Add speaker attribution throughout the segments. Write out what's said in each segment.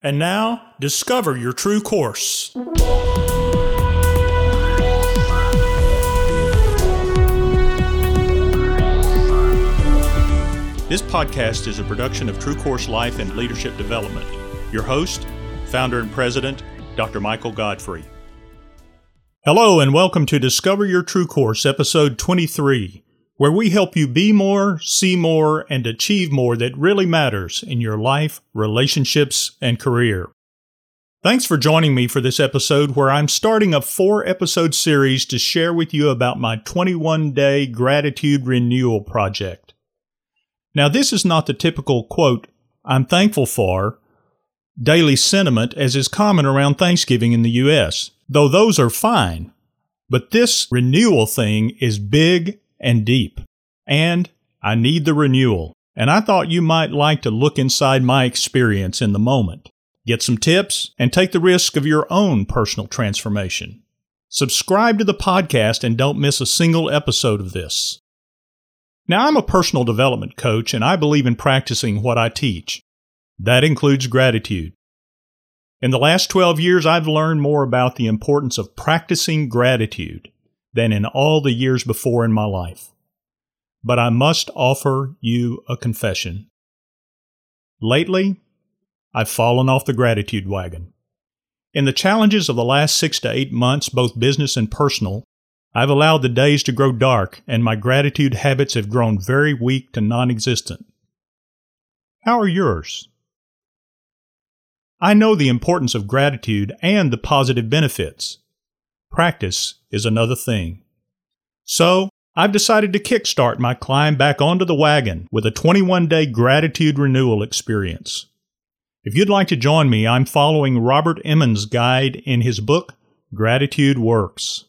Speaker 1: And now, discover your true course. This podcast is a production of True Course Life and Leadership Development. Your host, founder and president, Dr. Michael Godfrey. Hello, and welcome to Discover Your True Course, episode 23, where we help you be more, see more, and achieve more that really matters in your life, relationships, and career. Thanks for joining me for this episode where I'm starting a four episode series to share with you about my 21 day gratitude renewal project. Now, this is not the typical quote, I'm thankful for daily sentiment as is common around Thanksgiving in the U.S., though those are fine. But this renewal thing is big and deep. And I need the renewal. And I thought you might like to look inside my experience in the moment get some tips, and take the risk of your own personal transformation. Subscribe to the podcast and don't miss a single episode of this. Now, I'm a personal development coach and I believe in practicing what I teach. That includes gratitude. In the last 12 years, I've learned more about the importance of practicing gratitude than in all the years before in my life. But I must offer you a confession. Lately, I've fallen off the gratitude wagon. In the challenges of the last six to eight months, both business and personal, I've allowed the days to grow dark and my gratitude habits have grown very weak to non existent. How are yours? I know the importance of gratitude and the positive benefits. Practice is another thing. So, I've decided to kickstart my climb back onto the wagon with a 21 day gratitude renewal experience. If you'd like to join me, I'm following Robert Emmons' guide in his book, Gratitude Works.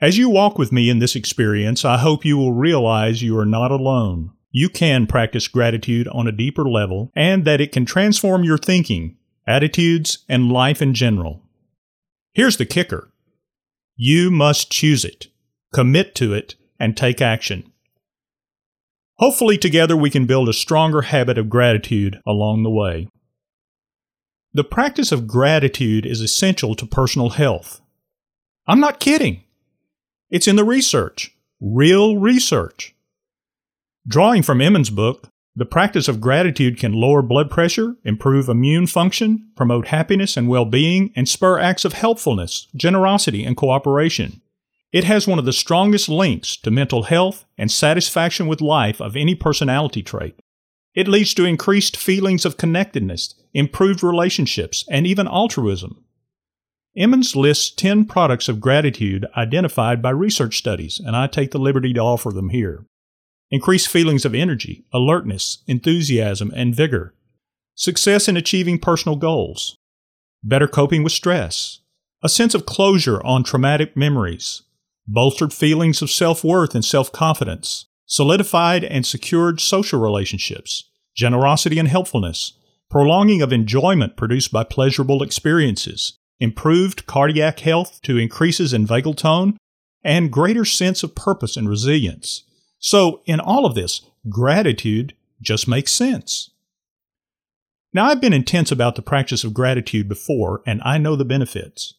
Speaker 1: As you walk with me in this experience, I hope you will realize you are not alone. You can practice gratitude on a deeper level and that it can transform your thinking, attitudes, and life in general. Here's the kicker you must choose it, commit to it, and take action. Hopefully, together we can build a stronger habit of gratitude along the way. The practice of gratitude is essential to personal health. I'm not kidding. It's in the research, real research. Drawing from Emmons' book, the practice of gratitude can lower blood pressure, improve immune function, promote happiness and well being, and spur acts of helpfulness, generosity, and cooperation. It has one of the strongest links to mental health and satisfaction with life of any personality trait. It leads to increased feelings of connectedness, improved relationships, and even altruism. Emmons lists 10 products of gratitude identified by research studies, and I take the liberty to offer them here. Increased feelings of energy, alertness, enthusiasm, and vigor. Success in achieving personal goals. Better coping with stress. A sense of closure on traumatic memories. Bolstered feelings of self worth and self confidence solidified and secured social relationships, generosity and helpfulness, prolonging of enjoyment produced by pleasurable experiences, improved cardiac health to increases in vagal tone, and greater sense of purpose and resilience. So, in all of this, gratitude just makes sense. Now, I've been intense about the practice of gratitude before, and I know the benefits.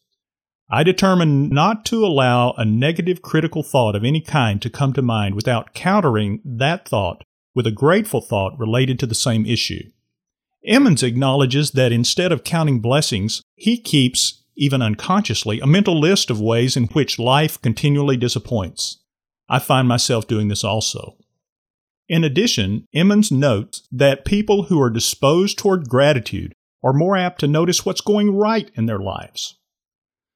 Speaker 1: I determined not to allow a negative critical thought of any kind to come to mind without countering that thought with a grateful thought related to the same issue. Emmons acknowledges that instead of counting blessings, he keeps, even unconsciously, a mental list of ways in which life continually disappoints. I find myself doing this also. In addition, Emmons notes that people who are disposed toward gratitude are more apt to notice what's going right in their lives.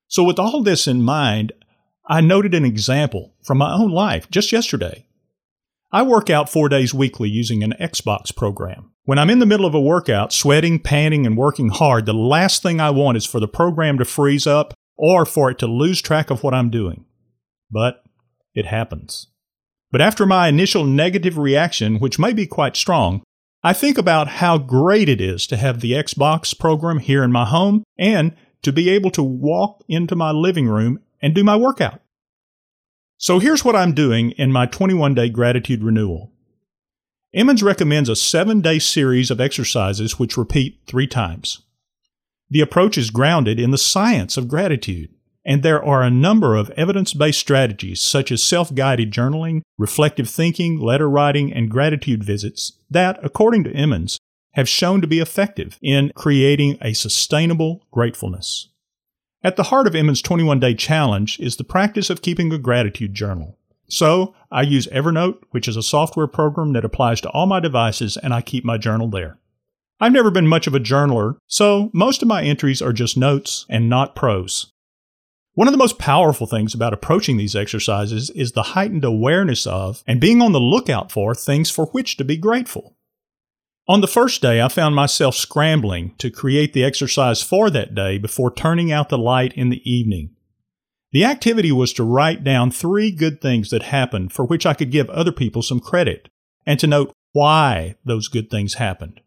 Speaker 1: So, with all this in mind, I noted an example from my own life just yesterday. I work out four days weekly using an Xbox program. When I'm in the middle of a workout, sweating, panting, and working hard, the last thing I want is for the program to freeze up or for it to lose track of what I'm doing. But it happens. But after my initial negative reaction, which may be quite strong, I think about how great it is to have the Xbox program here in my home and to be able to walk into my living room and do my workout. So here's what I'm doing in my 21 day gratitude renewal. Emmons recommends a seven day series of exercises which repeat three times. The approach is grounded in the science of gratitude, and there are a number of evidence based strategies such as self guided journaling, reflective thinking, letter writing, and gratitude visits that, according to Emmons, have shown to be effective in creating a sustainable gratefulness. At the heart of Emmons' 21 day challenge is the practice of keeping a gratitude journal. So I use Evernote, which is a software program that applies to all my devices, and I keep my journal there. I've never been much of a journaler, so most of my entries are just notes and not prose. One of the most powerful things about approaching these exercises is the heightened awareness of and being on the lookout for things for which to be grateful. On the first day, I found myself scrambling to create the exercise for that day before turning out the light in the evening. The activity was to write down three good things that happened for which I could give other people some credit, and to note why those good things happened.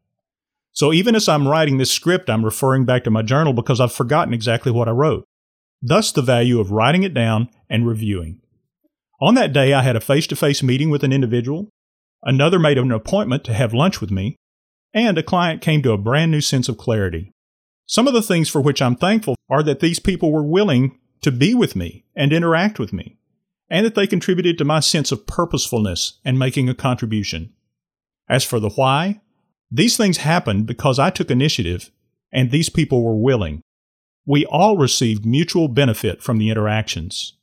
Speaker 1: So even as I'm writing this script, I'm referring back to my journal because I've forgotten exactly what I wrote. Thus, the value of writing it down and reviewing. On that day, I had a face to face meeting with an individual. Another made an appointment to have lunch with me, and a client came to a brand new sense of clarity. Some of the things for which I'm thankful are that these people were willing to be with me and interact with me, and that they contributed to my sense of purposefulness and making a contribution. As for the why, these things happened because I took initiative and these people were willing. We all received mutual benefit from the interactions.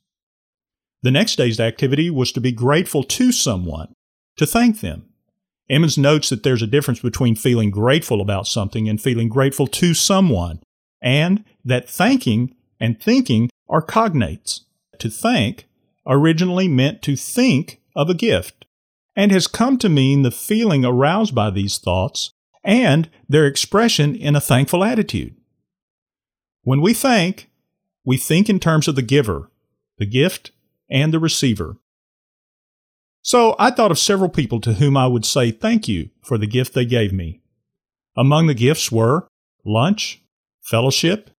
Speaker 1: The next day's activity was to be grateful to someone, to thank them. Emmons notes that there's a difference between feeling grateful about something and feeling grateful to someone, and that thanking and thinking are cognates. To thank originally meant to think of a gift, and has come to mean the feeling aroused by these thoughts and their expression in a thankful attitude. When we thank, we think in terms of the giver, the gift, and the receiver. So I thought of several people to whom I would say thank you for the gift they gave me. Among the gifts were lunch, fellowship,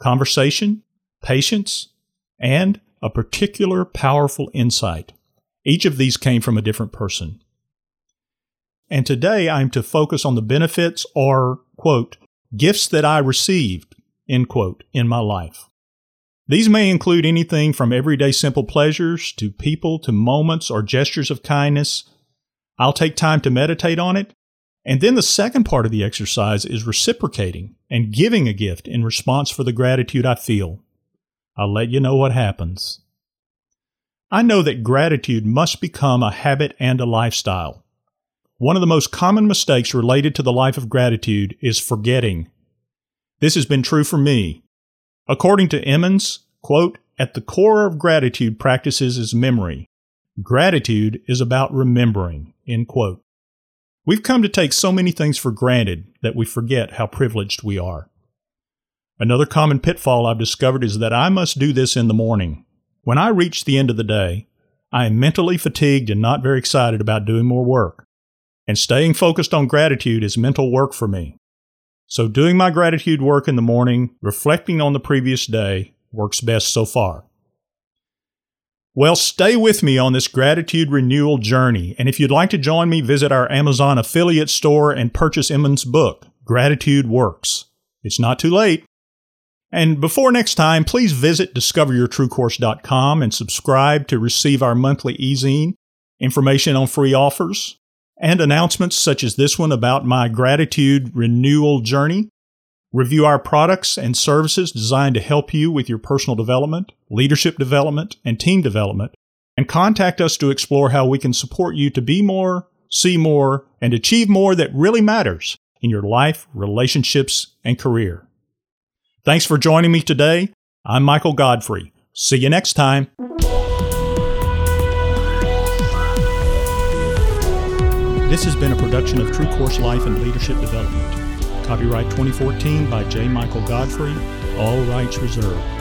Speaker 1: conversation, patience, and a particular powerful insight. Each of these came from a different person. And today I'm to focus on the benefits or, quote, gifts that I received, end quote, in my life. These may include anything from everyday simple pleasures to people to moments or gestures of kindness. I'll take time to meditate on it. And then the second part of the exercise is reciprocating and giving a gift in response for the gratitude I feel. I'll let you know what happens. I know that gratitude must become a habit and a lifestyle. One of the most common mistakes related to the life of gratitude is forgetting. This has been true for me According to Emmons, quote, at the core of gratitude practices is memory. Gratitude is about remembering, end quote. We've come to take so many things for granted that we forget how privileged we are. Another common pitfall I've discovered is that I must do this in the morning. When I reach the end of the day, I am mentally fatigued and not very excited about doing more work. And staying focused on gratitude is mental work for me. So, doing my gratitude work in the morning, reflecting on the previous day, works best so far. Well, stay with me on this gratitude renewal journey. And if you'd like to join me, visit our Amazon affiliate store and purchase Emmons' book, Gratitude Works. It's not too late. And before next time, please visit discoveryourtruecourse.com and subscribe to receive our monthly e-zine, information on free offers, and announcements such as this one about my gratitude renewal journey. Review our products and services designed to help you with your personal development, leadership development, and team development. And contact us to explore how we can support you to be more, see more, and achieve more that really matters in your life, relationships, and career. Thanks for joining me today. I'm Michael Godfrey. See you next time. This has been a production of True Course Life and Leadership Development. Copyright 2014 by J. Michael Godfrey, all rights reserved.